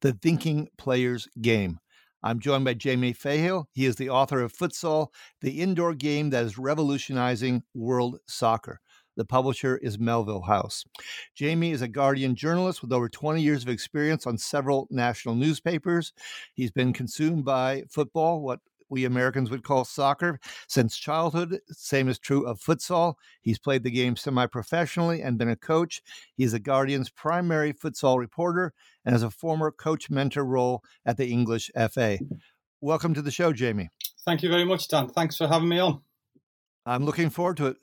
the thinking player's game. I'm joined by Jamie Fahey. He is the author of Futsal, the indoor game that is revolutionizing world soccer. The publisher is Melville House. Jamie is a Guardian journalist with over 20 years of experience on several national newspapers. He's been consumed by football, what we Americans would call soccer, since childhood. Same is true of futsal. He's played the game semi professionally and been a coach. He's a Guardian's primary futsal reporter and has a former coach mentor role at the English FA. Welcome to the show, Jamie. Thank you very much, Dan. Thanks for having me on. I'm looking forward to it,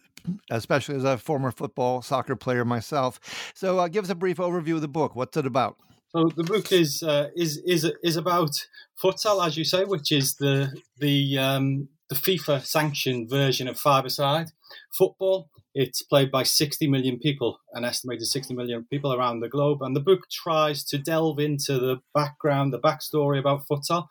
especially as a former football soccer player myself. So, uh, give us a brief overview of the book. What's it about? So the book is uh, is is is about futsal, as you say, which is the the um, the FIFA sanctioned version of five-a-side football. It's played by 60 million people, an estimated 60 million people around the globe. And the book tries to delve into the background, the backstory about futsal,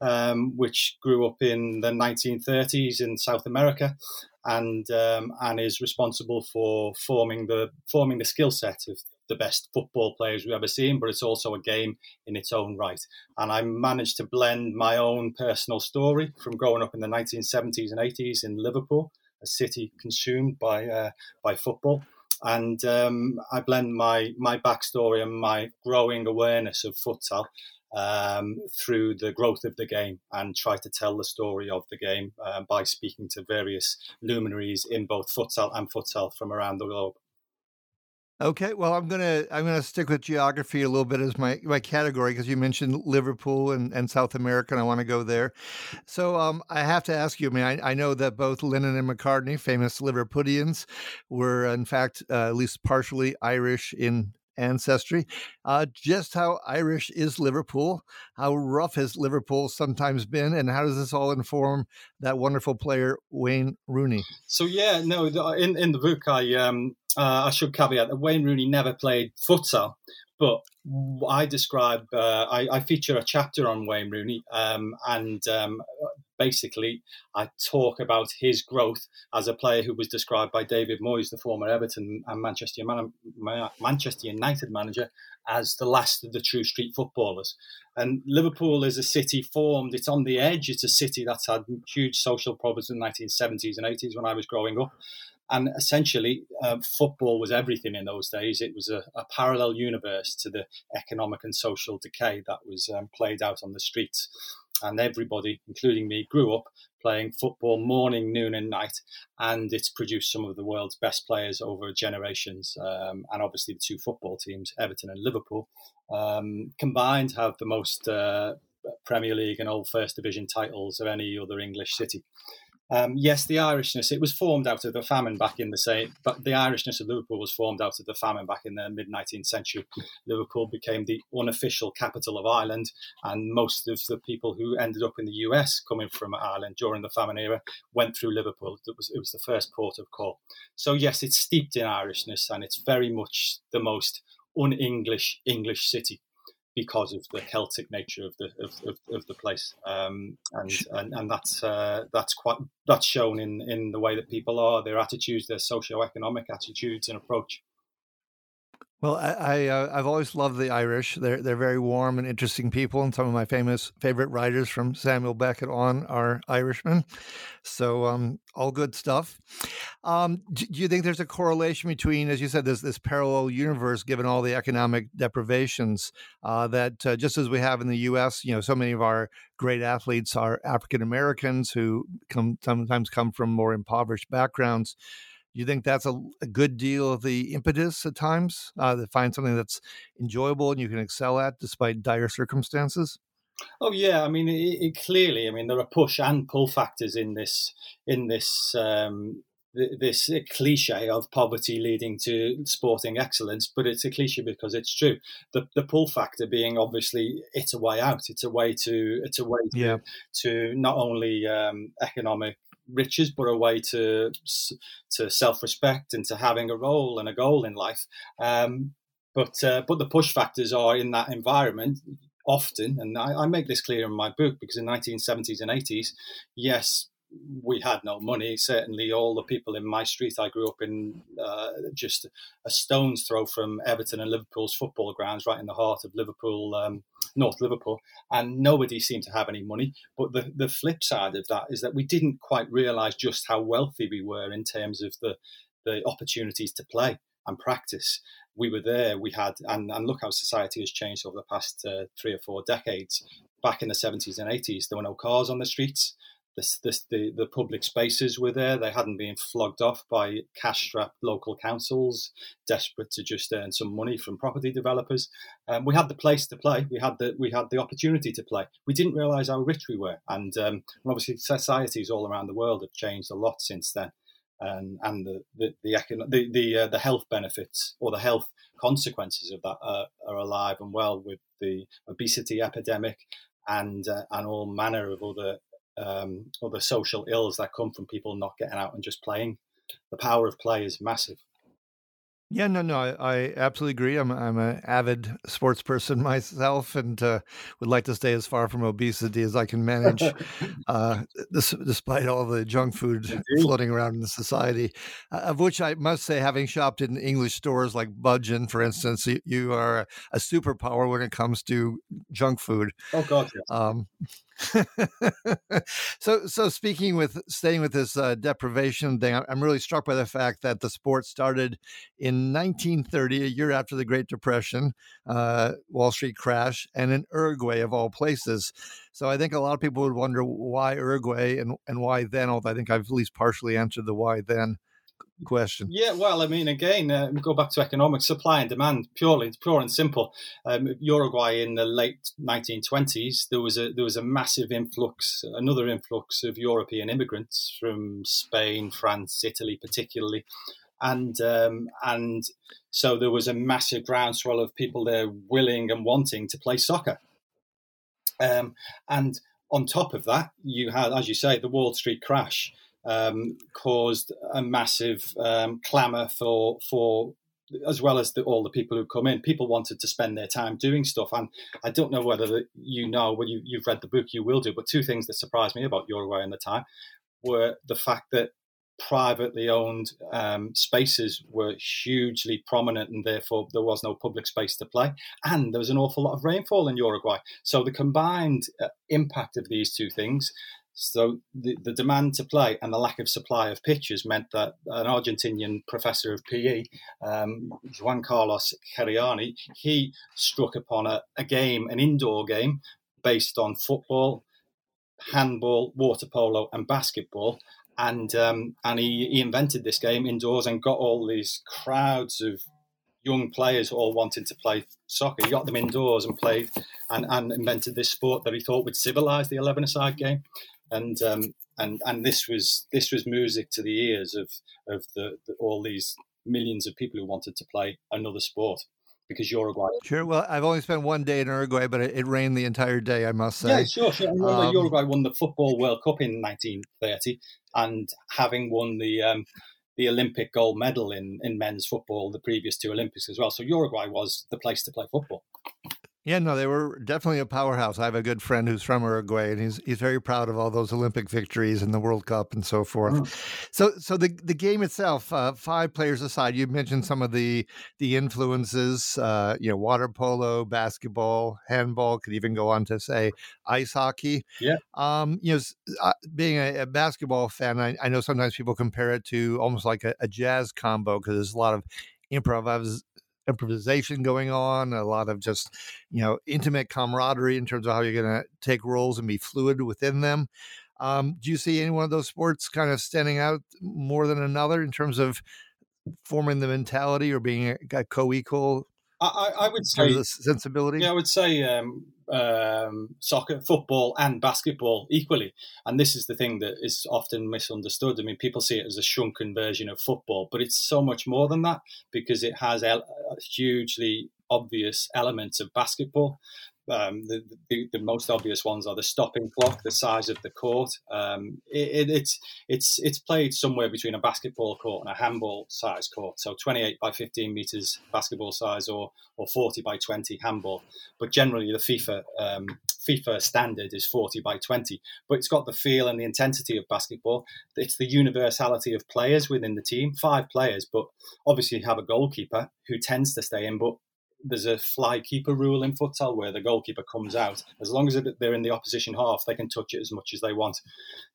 um, which grew up in the 1930s in South America, and um, and is responsible for forming the forming the skill set of the best football players we've ever seen. But it's also a game in its own right, and I managed to blend my own personal story from growing up in the 1970s and 80s in Liverpool, a city consumed by uh, by football. And um, I blend my my backstory and my growing awareness of futsal um, through the growth of the game and try to tell the story of the game uh, by speaking to various luminaries in both futsal and futsal from around the globe. Okay, well, I'm gonna I'm gonna stick with geography a little bit as my my category because you mentioned Liverpool and, and South America, and I want to go there. So um, I have to ask you. I mean, I, I know that both Lennon and McCartney, famous Liverpudlians, were in fact uh, at least partially Irish in ancestry. Uh, just how Irish is Liverpool? How rough has Liverpool sometimes been? And how does this all inform that wonderful player, Wayne Rooney? So, yeah, no, in, in the book, I, um, uh, I should caveat that Wayne Rooney never played futsal, but I describe, uh, I, I, feature a chapter on Wayne Rooney, um, and um, basically I talk about his growth as a player who was described by David Moyes, the former Everton and Manchester, Man- Manchester United manager, as the last of the true street footballers. And Liverpool is a city formed, it's on the edge. It's a city that's had huge social problems in the 1970s and 80s when I was growing up. And essentially, uh, football was everything in those days. It was a, a, parallel universe to the economic and social decay that was um, played out on the streets and everybody, including me, grew up playing football morning, noon, and night, and it's produced some of the world's best players over generations. Um, and obviously, the two football teams, Everton and Liverpool, um, combined have the most uh, Premier League and Old First Division titles of any other English city. Um, yes, the Irishness, it was formed out of the famine back in the same, but the Irishness of Liverpool was formed out of the famine back in the mid 19th century. Liverpool became the unofficial capital of Ireland, and most of the people who ended up in the US coming from Ireland during the famine era went through Liverpool. It was, it was the first port of call. So, yes, it's steeped in Irishness, and it's very much the most un English English city because of the Celtic nature of the of, of, of the place, um, and, and and that's uh, that's quite that's shown in in the way that people are, their attitudes, their socio-economic attitudes and approach. Well, I, I uh, I've always loved the Irish. They're they're very warm and interesting people, and some of my famous favorite writers from Samuel Beckett on are Irishmen. So, um, all good stuff. Um, do, do, you think there's a correlation between, as you said, this this parallel universe, given all the economic deprivations uh, that uh, just as we have in the U.S., you know, so many of our great athletes are African Americans who come sometimes come from more impoverished backgrounds you think that's a, a, good deal of the impetus at times uh, to find something that's enjoyable and you can excel at despite dire circumstances? Oh yeah, I mean, it, it clearly, I mean, there are push and pull factors in this in this um, this cliche of poverty leading to sporting excellence, but it's a cliche because it's true. The the pull factor being obviously it's a way out. It's a way to it's a way to, yeah. to not only um, economic riches, but a way to to self respect and to having a role and a goal in life. Um, but uh, but the push factors are in that environment often, and I, I make this clear in my book because in 1970s and 80s, yes, we had no money. Certainly, all the people in my street, I grew up in uh, just a stone's throw from Everton and Liverpool's football grounds, right in the heart of Liverpool, um, North Liverpool, and nobody seemed to have any money. But the, the flip side of that is that we didn't quite realise just how wealthy we were in terms of the, the opportunities to play and practice. We were there, we had, and, and look how society has changed over the past uh, three or four decades. Back in the 70s and 80s, there were no cars on the streets this, this, the, the public spaces were there. They hadn't been flogged off by cash-strapped local councils, desperate to just earn some money from property developers. Um, we had the place to play. We had the we had the opportunity to play. We didn't realise how rich we were, and um, obviously societies all around the world have changed a lot since then. And, and the the the the the, uh, the health benefits or the health consequences of that are alive and well with the obesity epidemic and uh, and all manner of other um, other social ills that come from people not getting out and just playing. The power of play is massive. Yeah, no, no, I, I absolutely agree. I'm I'm an avid sports person myself, and uh, would like to stay as far from obesity as I can manage, uh, this, despite all the junk food floating around in society. Uh, of which I must say, having shopped in English stores like Budgens, for instance, you, you are a, a, superpower when it comes to junk food. Oh God, yes. Um, so, so speaking with staying with this uh, deprivation thing, I'm really struck by the fact that the sport started in 1930, a year after the Great Depression, uh, Wall Street crash, and in Uruguay of all places. So, I think a lot of people would wonder why Uruguay and and why then. Although I think I've at least partially answered the why then question. Yeah, well, I mean, again, uh, go back to economics, supply and demand, purely, pure and simple. Um, Uruguay in the late 1920s, there was a there was a massive influx, another influx of European immigrants from Spain, France, Italy, particularly, and um, and so there was a massive groundswell of people there willing and wanting to play soccer. Um, and on top of that, you had, as you say, the Wall Street crash um, caused a massive um, clamour for for as well as the, all the people who come in. People wanted to spend their time doing stuff, and I don't know whether you know when you, you've read the book, you will do. But two things that surprised me about Uruguay in the time were the fact that privately owned um, spaces were hugely prominent and therefore there was no public space to play and there was an awful lot of rainfall in uruguay so the combined uh, impact of these two things so the, the demand to play and the lack of supply of pitches meant that an Argentinian professor of PE, um, Juan Carlos Ceriani, he struck upon a, a game, an indoor game based on football, handball, water polo, and basketball. And um, and he, he invented this game indoors and got all these crowds of young players all wanting to play soccer. He got them indoors and played and, and invented this sport that he thought would civilize the 11 a side game and um, and and this was this was music to the ears of of the, the, all these millions of people who wanted to play another sport because Uruguay. Sure. Well, I've only spent one day in Uruguay, but it, it rained the entire day. I must say. Yeah, sure. sure. Um, Uruguay won the football World Cup in 1930, and having won the um, the Olympic gold medal in in men's football the previous two Olympics as well. So Uruguay was the place to play football. Yeah, no, they were definitely a powerhouse. I have a good friend who's from Uruguay, and he's he's very proud of all those Olympic victories and the World Cup and so forth. Mm. So, so the the game itself, uh, five players aside, you mentioned some of the the influences. Uh, you know, water polo, basketball, handball. Could even go on to say ice hockey. Yeah. Um, you know, uh, being a, a, basketball fan, I, I, know sometimes people compare it to almost like a, a jazz combo because there's a lot of improv improvisation going on, a lot of just, you know, intimate camaraderie in terms of how you're going to take roles and be fluid within them. Um, do you see any one of those sports kind of standing out more than another in terms of forming the mentality or being a, a co-equal I, I would say sensibility. Yeah, I would say um, um, soccer, football, and basketball equally. And this is the thing that is often misunderstood. I mean, people see it as a shrunken version of football, but it's so much more than that because it has a hugely obvious elements of basketball. Um, the, the, the, most obvious ones are the stopping clock, the size of the court. Um, it, it, it's it's it's played somewhere between a basketball court and a handball size court. So 28 by 15 meters basketball size, or or 40 by 20 handball. But generally, the FIFA um, FIFA standard is 40 by 20. But it's got the feel and the intensity of basketball. It's the universality of players within the team, five players. But obviously, you have a goalkeeper who tends to stay in, but there's a fly keeper rule in futsal where the goalkeeper comes out. As long as they're in the opposition half, they can touch it as much as they want.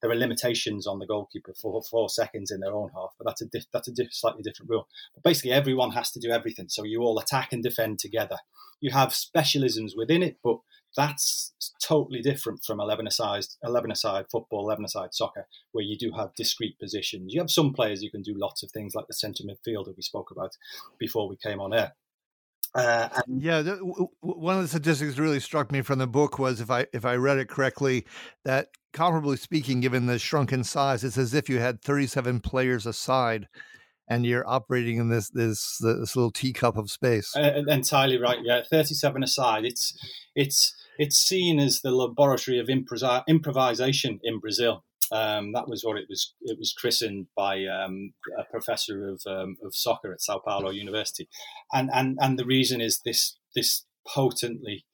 There are limitations on the goalkeeper for four seconds in their own half, but that's a diff, that's a diff, slightly different rule. But basically, everyone has to do everything, so you all attack and defend together. You have specialisms within it, but that's totally different from 11 aside 11 aside football 11 aside soccer where you do have discrete positions you have some players who can do lots of things like the centre midfielder we spoke about before we came on air uh, yeah, one of the statistics really struck me from the book was if I if I read it correctly, that comparably speaking, given the shrunken size, it's as if you had 37 players aside, and you're operating in this this this little teacup of space. Uh, entirely right. Yeah, 37 aside. It's it's it's seen as the laboratory of improvisation in Brazil. Um, that was what it was. It was christened by um, a professor of, um, of soccer at Sao Paulo University, and and and the reason is this this potently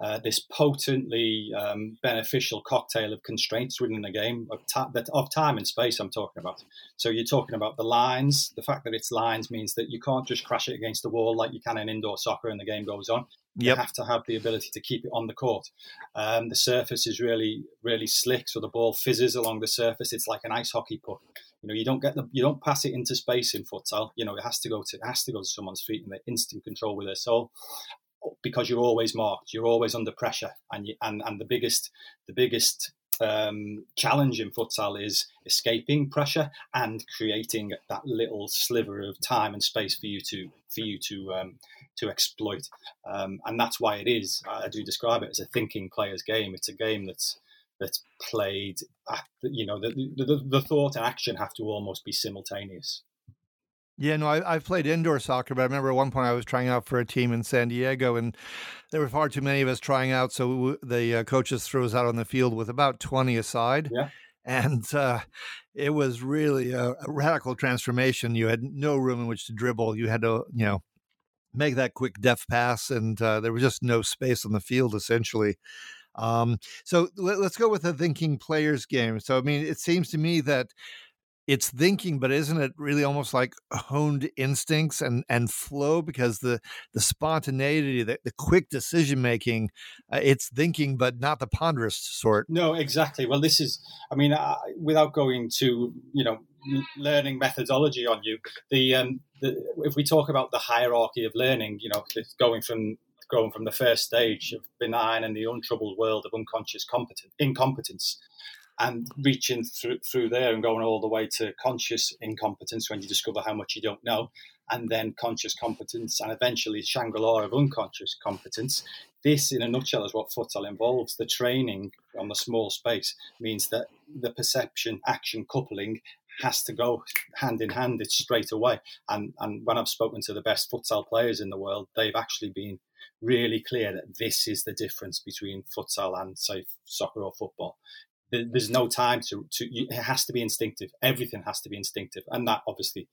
uh, this potently um, beneficial cocktail of constraints within the game of, ta- that, of time and space. I'm talking about. So you're talking about the lines. The fact that it's lines means that you can't just crash it against the wall like you can in indoor soccer and the game goes on. You have to have the ability to keep it on the court. Um, the surface is really, really slick, so the ball fizzes along the surface. It's like an ice hockey puck. You know, you don't get the, you don't pass it into space in futsal. You know, it has to go to, it has to go to someone's feet, and they're instant control with their sole because you're always marked. You're always under pressure, and you, and and the biggest, the biggest um, challenge in futsal is escaping pressure and creating that little sliver of time and space for you to for you to um, to exploit. Um, and that's why it is. I do describe it as a thinking player's game. It's a game that's that's played. At, you know, the, the, the thought and action have to almost be simultaneous. Yeah, no, I, have played indoor soccer, but I remember at one point I was trying out for a team in San Diego, and there were far too many of us trying out. So the uh, coaches threw us out on the field with about 20 aside. Yeah. And uh, it was really a, a, radical transformation. You had no room in which to dribble. You had to, you know, make that quick def pass, and uh, there was just no space on the field essentially. Um, so let, us go with the thinking players game. So I mean, it seems to me that it's thinking, but isn't it really almost like honed instincts and and flow? Because the the spontaneity, the, the quick decision making, uh, it's thinking, but not the ponderous sort. No, exactly. Well, this is, I mean, without going to you know learning methodology on you, the, um, the if we talk about the hierarchy of learning, you know, going from going from the first stage of benign and the untroubled world of unconscious competence, incompetence and reaching through, through there and going all the way to conscious incompetence when you discover how much you don't know, and then conscious competence, and eventually Shangri-La of unconscious competence. This, in a nutshell, is what futsal involves. The training on the small space means that the perception action coupling has to go hand in hand. It's straight away. And and when I've spoken to the best futsal players in the world, they've actually been really clear that this is the difference between futsal and say soccer or football there's no time to, to it has to be instinctive everything has to be instinctive and that obviously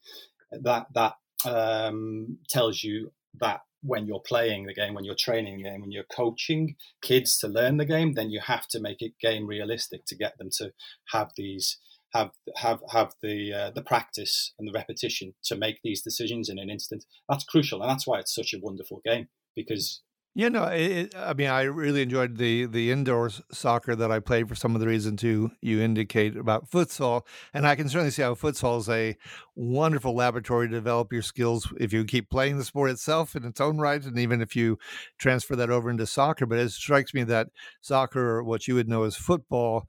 that that um, tells you that when you're playing the game, when you're training the game, when you're coaching kids to learn the game, then you have to make it game realistic to get them to have these have have have the uh, the practice and the repetition to make these decisions in an instant. That's crucial, and that's why it's such a wonderful game because yeah, no, it, I mean, I really enjoyed the the indoor soccer that I played for some of the reason too you indicate about futsal, and I can certainly see how futsal is a wonderful laboratory to develop your skills if you keep playing the sport itself in its own right, and even if you transfer that over into soccer. But it strikes me that soccer, or what you would know as football,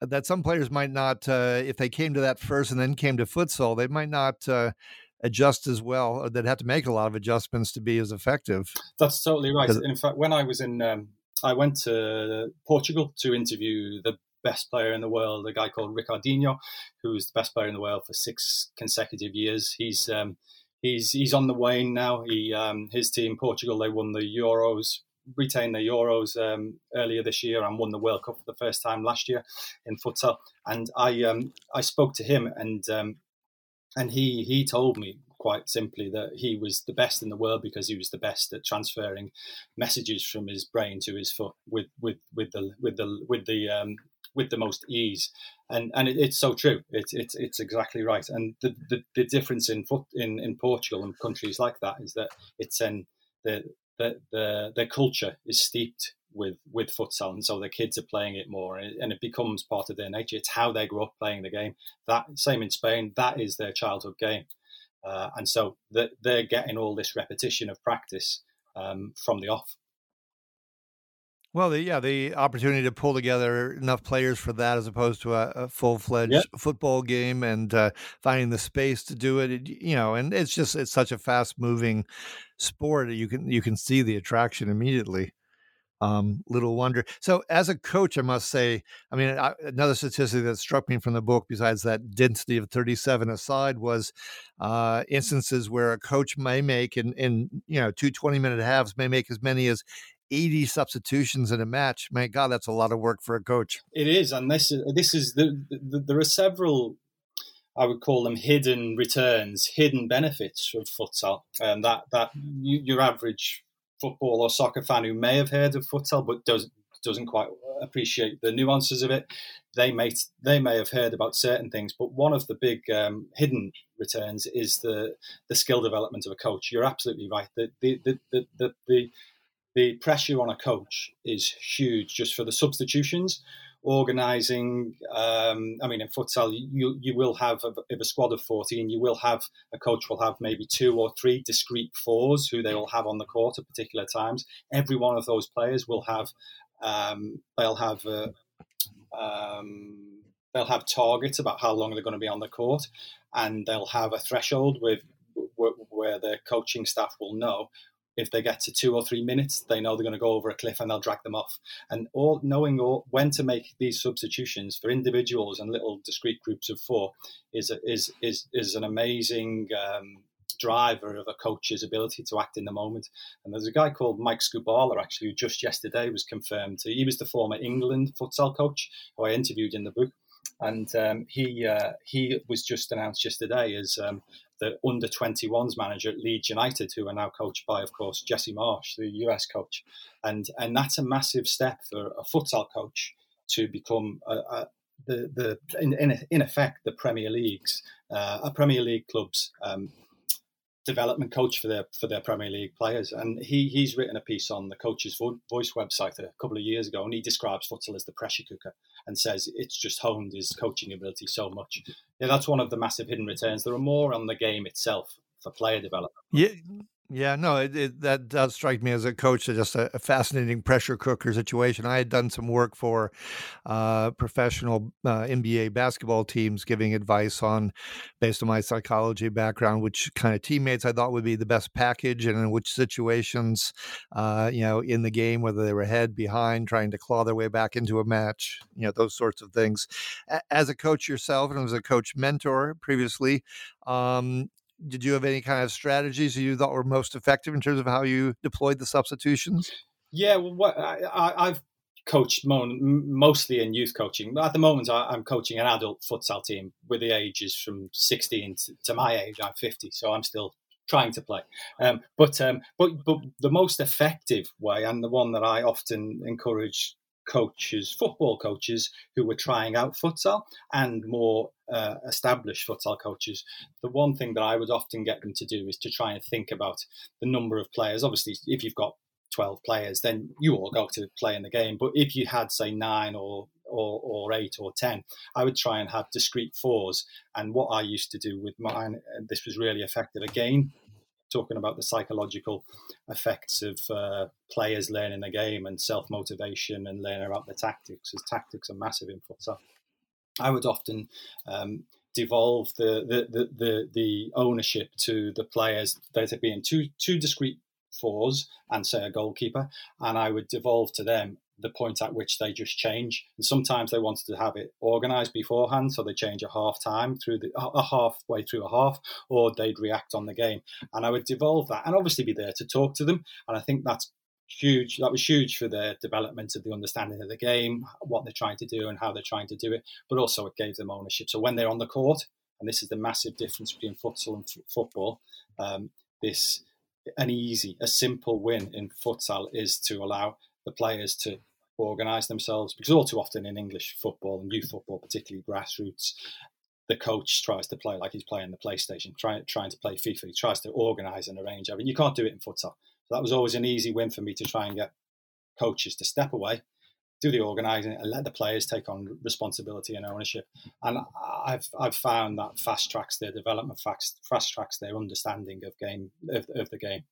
that some players might not, uh, if they came to that first and then came to futsal, they might not. Uh, adjust as well. Uh, they'd have to make a lot of adjustments to be as effective. That's totally right. In fact, when I was in, um, I went to Portugal to interview the best player in the world, a guy called Ricardinho, who's the best player in the world for six consecutive years. He's um, he's he's on the wane now. He um, his team Portugal they won the Euros, retained the Euros um, earlier this year, and won the World Cup for the first time last year in futsal. And I um, I spoke to him, and um, and he he told me quite simply that he was the best in the world because he was the best at transferring messages from his brain to his foot with with with the with the with the um, with the most ease. And and it, it's so true. It's it's it's exactly right. And the, the, the difference in foot in in Portugal and countries like that is that it's in the the, the their culture is steeped with with futsal, and so the kids are playing it more, and it, becomes part of their nature. It's how they grow up playing the game. That same in Spain, that is their childhood game, uh, and so the, they're getting all this repetition of practice um, from the off. Well, the, yeah, the opportunity to pull together enough players for that, as opposed to a, a full fledged yep. football game, and uh, finding the space to do it, it, you know, and it's just it's such a fast moving sport. You can you can see the attraction immediately um, little wonder. So, as a coach, I must say, I mean, I, another statistic that struck me from the book, besides that density of 37 aside, was uh, instances where a coach may make in, in you know two 20 minute halves may make as many as 80 substitutions in a match. My God, that's a lot of work for a coach. It is, and this is this is the, the there are several. I would call them hidden returns, hidden benefits of futsal, and um, that that you, your average football or soccer fan who may have heard of futsal but does doesn't quite appreciate the nuances of it. They may they may have heard about certain things, but one of the big um, hidden returns is the the skill development of a coach. You're absolutely right. The the the the, the, the, the pressure on a coach is huge just for the substitutions organising. Um, I mean, in futsal, you you will have a, if a squad of fourteen, you will have a coach will have maybe two or three discrete fours who they will have on the court at particular times. Every one of those players will have um, they'll have a, um, they'll have targets about how long they're going to be on the court, and they'll have a threshold with where the coaching staff will know if they get to two or three minutes, they know they're going to go over a cliff and they'll drag them off. And all knowing all, when to make these substitutions for individuals and little discrete groups of four is a, is is is an amazing um, driver of a coach's ability to act in the moment. And there's a guy called Mike Skubala actually who just yesterday was confirmed. He was the former England futsal coach who I interviewed in the book and um, he uh, he was just announced yesterday as um, the under 21s manager at Leeds United, who are now coached by, of course, Jesse Marsch, the US coach. And, and that's a massive step for a futsal coach to become a, a, the, the in, in, effect the Premier League's uh, Premier League club's um, development coach for their for their Premier League players. And he he's written a piece on the Coach's Voice website a couple of years ago, and he describes futsal as the pressure cooker and says it's just honed his coaching ability so much. Yeah, that's one of the massive hidden returns. There are more on the game itself for player development. Yeah, yeah, no, it, it, that does strike me as a coach, just a, a, fascinating pressure cooker situation. I had done some work for uh, professional uh, NBA basketball teams, giving advice on, based on my psychology background, which kind of teammates I thought would be the best package, and in which situations, uh, you know, in the game, whether they were ahead, behind, trying to claw their way back into a match, you know, those sorts of things. As a coach yourself, and as a coach mentor previously, um, did you have any kind of strategies you thought were most effective in terms of how you deployed the substitutions? Yeah, well, what, I, have coached mostly in youth coaching. At the moment, I'm coaching an adult futsal team with the ages from 16 to, to my age. I'm 50, so I'm still trying to play. Um, but um, but but the most effective way, and the one that I often encourage coaches, football coaches who were trying out futsal, and more uh, established futsal coaches, the one thing that I would often get them to do is to try and think about the number of players. Obviously, if you've got 12 players, then you all go to play in the game. But if you had, say, nine or or, or eight or ten, I would try and have discrete fours. And what I used to do with mine, this was really effective again, talking about the psychological effects of uh, players learning the game and self motivation and learning about the tactics, as tactics are massive in futsal. I would often um, devolve the, the, the, the, the ownership to the players. There to be two two discrete fours and say a goalkeeper, and I would devolve to them the point at which they just change. And sometimes they wanted to have it organised beforehand, so they change a half time through the a halfway through a half, or they'd react on the game. And I would devolve that, and obviously be there to talk to them. And I think that's huge. That was huge for their development of the understanding of the game, what they're trying to do, and how they're trying to do it. But also, it gave them ownership. So when they're on the court, and this is the massive difference between futsal and f- football. Um, this an easy, a simple win in futsal is to allow the players to organise themselves because all too often in English football and youth football, particularly grassroots, the coach tries to play like he's playing the PlayStation, trying trying to play FIFA. He tries to organise and arrange everything. You can't do it in futsal. So that was always an easy win for me to try and get coaches to step away, do the organising, and let the players take on responsibility and ownership. And I've I've found that fast tracks their development, fast fast tracks their understanding of game of, of the game.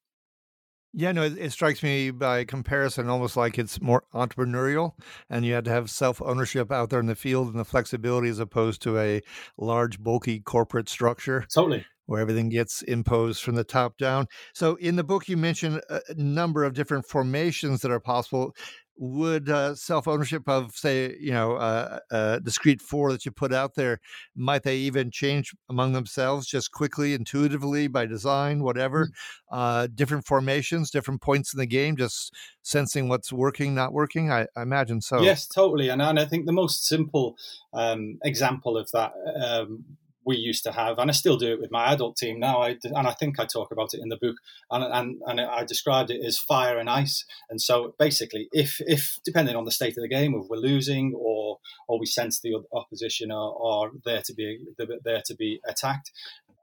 Yeah, no, it, it, strikes me by comparison almost like it's more entrepreneurial, and you had to have self ownership out there in the field and the flexibility as opposed to a large, bulky corporate structure. Totally. Where everything gets imposed from the top down. So, in the book, you mentioned a number of different formations that are possible would uh, self ownership of, say, you know, uh, a discrete four that you put out there, might they even change among themselves just quickly, intuitively by design, whatever? Mm-hmm. Uh, different formations, different points in the game, just sensing what's working, not working. I, I imagine so. Yes, totally. And, and I think the most simple um, example of that um, we used to have, and I still do it with my adult team now. I, and I think I talk about it in the book, and, and, and I described it as fire and ice. And so basically, if if depending on the state of the game, if we're losing or or we sense the opposition are, are there to be there to be attacked,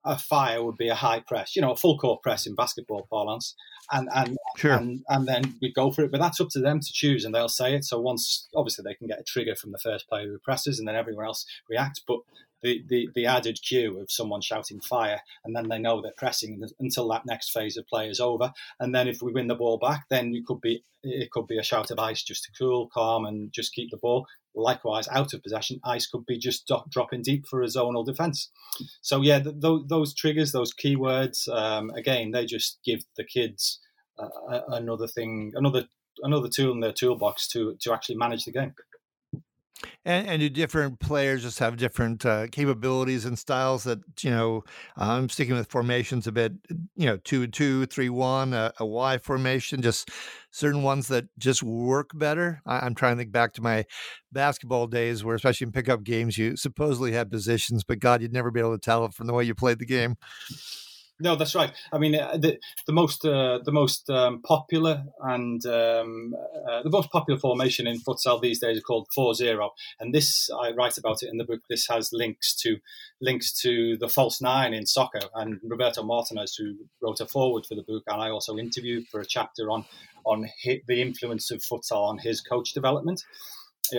a fire would be a high press, you know, a full court press in basketball parlance, and and sure. and and then we go for it. But that's up to them to choose, and they'll say it. So once, obviously, they can get a trigger from the first player who presses, and then everyone else reacts. But the, the, the added cue of someone shouting fire, and then they know they're pressing until that next phase of play is over. And then if we win the ball back, then it could be it could be a shout of ice just to cool, calm, and just keep the ball. Likewise, out of possession, ice could be just do- dropping deep for a zonal defense. So yeah, th- th- those triggers, those keywords, um, again, they just give the kids uh, another thing, another another tool in their toolbox to to actually manage the game. And, and do different players just have different uh, capabilities and styles that, you know, I'm sticking with formations a bit, you know, two, two, three, one, a, a Y formation, just certain ones that just work better. I, am trying to think back to my basketball days where, especially in pickup games, you supposedly had positions, but God, you'd never be able to tell it from the way you played the game. No, that's right. I mean, uh, the the most uh, the most um, popular and um, uh, the most popular formation in futsal these days is called 4-0. and this I write about it in the book. This has links to links to the false nine in soccer, and Roberto Martinez, who wrote a forward for the book, and I also interviewed for a chapter on on the influence of futsal on his coach development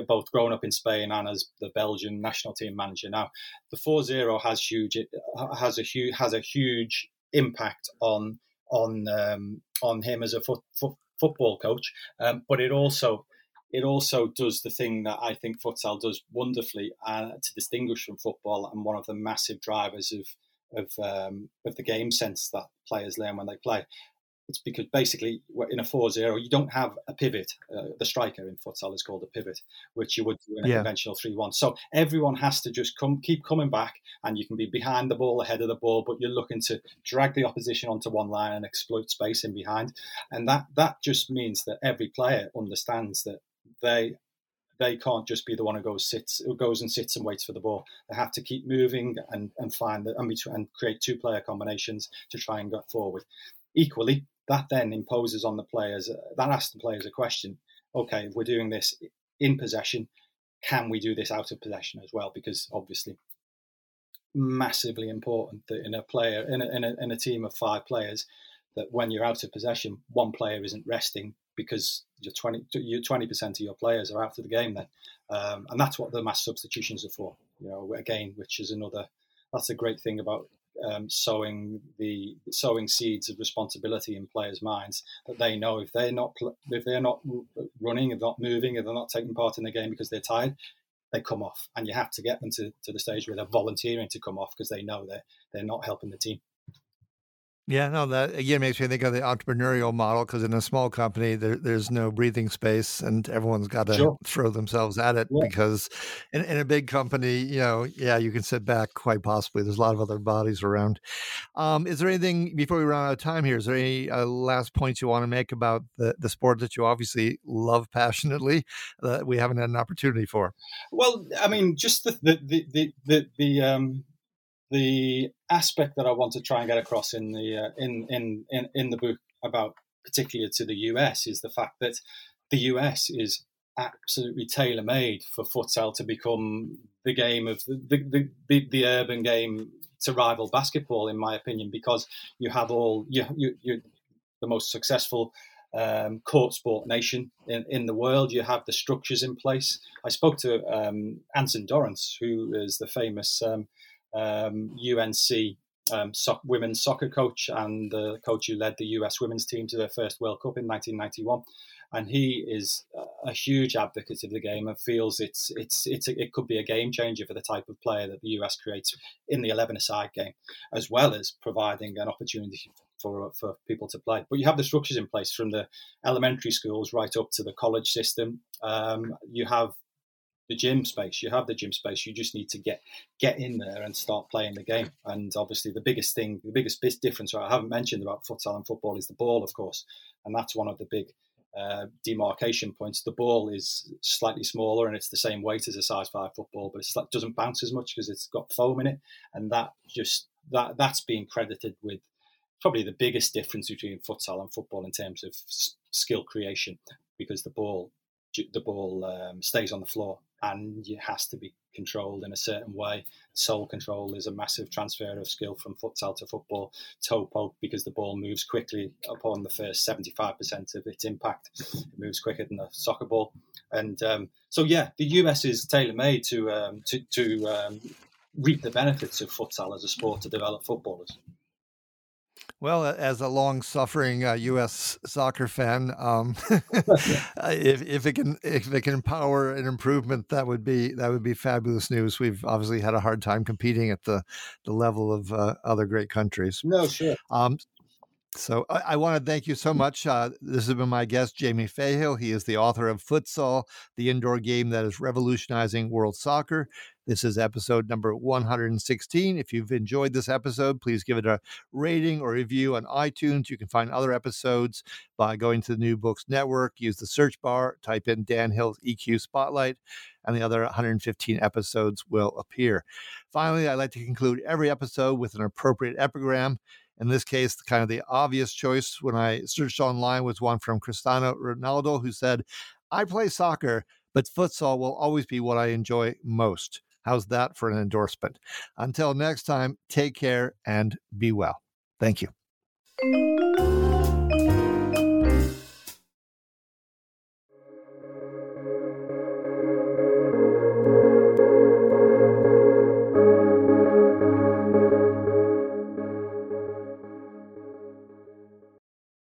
both grown up in Spain and as the Belgian national team manager now. The 4-0 has huge it has a huge has a huge impact on on um, on him as a foot, foot, football coach, um, but it also it also does the thing that I think futsal does wonderfully uh, to distinguish from football and one of the massive drivers of of um, of the game sense that players learn when they play. It's because basically in a 4-0, you don't have a pivot. Uh, the striker in futsal is called a pivot, which you would do in a yeah. conventional 3-1. So everyone has to just come, keep coming back, and you can be behind the ball, ahead of the ball, but you're looking to drag the opposition onto one line and exploit space in behind. And that that just means that every player understands that they they can't just be the one who goes sits who goes and sits and waits for the ball. They have to keep moving and and find the, and, and create two player combinations to try and get forward. Equally, that then imposes on the players that asks the players a question. Okay, if we're doing this in possession, can we do this out of possession as well? Because obviously, massively important that in a player in a, in a, in a team of five players, that when you're out of possession, one player isn't resting because you're 20 you're 20% of your players are out of the game then um, and that's what the mass substitutions are for you know again which is another that's a great thing about um, sowing the sowing seeds of responsibility in players' minds that they know if they're not if they're not running, if not moving, if they're not taking part in the game because they're tired, they come off, and you have to get them to, to the stage where they're volunteering to come off because they know they're they're not helping the team. Yeah, no, that again makes me think of the entrepreneurial model because in a small company, there, there's no breathing space and everyone's got to sure. throw themselves at it. Yeah. Because in, in, a big company, you know, yeah, you can sit back quite possibly. There's a lot of other bodies around. Um, is there anything, before we run out of time here, is there any uh, last points you want to make about the, the sport that you obviously love passionately that we haven't had an opportunity for? Well, I mean, just the, the, the, the, the, the um, the aspect that I want to try and get across in the uh, in, in in in the book about particularly to the US is the fact that the US is absolutely tailor made for futsal to become the game of the, the, the, the, urban game to rival basketball, in my opinion, because you have all you you you the most successful um, court sport nation in, in the world. You have the structures in place. I spoke to um, Anson Dorrance, who is the famous um, um, UNC um, so- women's soccer coach and the coach who led the US women's team to their first World Cup in 1991. And he is a huge advocate of the game and feels it's it's it's a, it could be a game changer for the type of player that the US creates in the 11-a-side game, as well as providing an opportunity for for people to play. But you have the structures in place from the elementary schools right up to the college system. Um, you have the gym space. You have the gym space. You just need to get get in there and start playing the game. And obviously, the biggest thing, the biggest difference I haven't mentioned about futsal and football is the ball, of course, and that's one of the big uh, demarcation points. The ball is slightly smaller and it's the same weight as a size five football, but it doesn't bounce as much because it's got foam in it, and that just that that's being credited with probably the biggest difference between futsal and football in terms of s- skill creation because the ball the ball um, stays on the floor and it has to be controlled in a certain way. Sole control is a massive transfer of skill from futsal to football. Toe poke because the ball moves quickly upon the first 75% of its impact. It moves quicker than a soccer ball. And um, so, yeah, the US is tailor made to, um, to, to um, reap the benefits of futsal as a sport to develop footballers. Well, as a long-suffering uh, U.S. soccer fan, um, if, if it can if it can empower an improvement, that would be that would be fabulous news. We've obviously had a hard time competing at the the level of uh, other great countries. No, sure. Um, so I, I, want to thank you so much. Uh, this has been my guest, Jamie Fahey. He is the author of Futsal, the indoor game that is revolutionizing world soccer. This is episode number 116. If you've enjoyed this episode, please give it a rating or review on iTunes. You can find other episodes by going to the New Books Network, use the search bar, type in Dan Hill's EQ Spotlight, and the other 115 episodes will appear. Finally, I like to conclude every episode with an appropriate epigram. In this case, kind of the obvious choice when I searched online was one from Cristiano Ronaldo, who said, I play soccer, but futsal will always be what I enjoy most. How's that for an endorsement? Until next time, take care and be well. Thank you.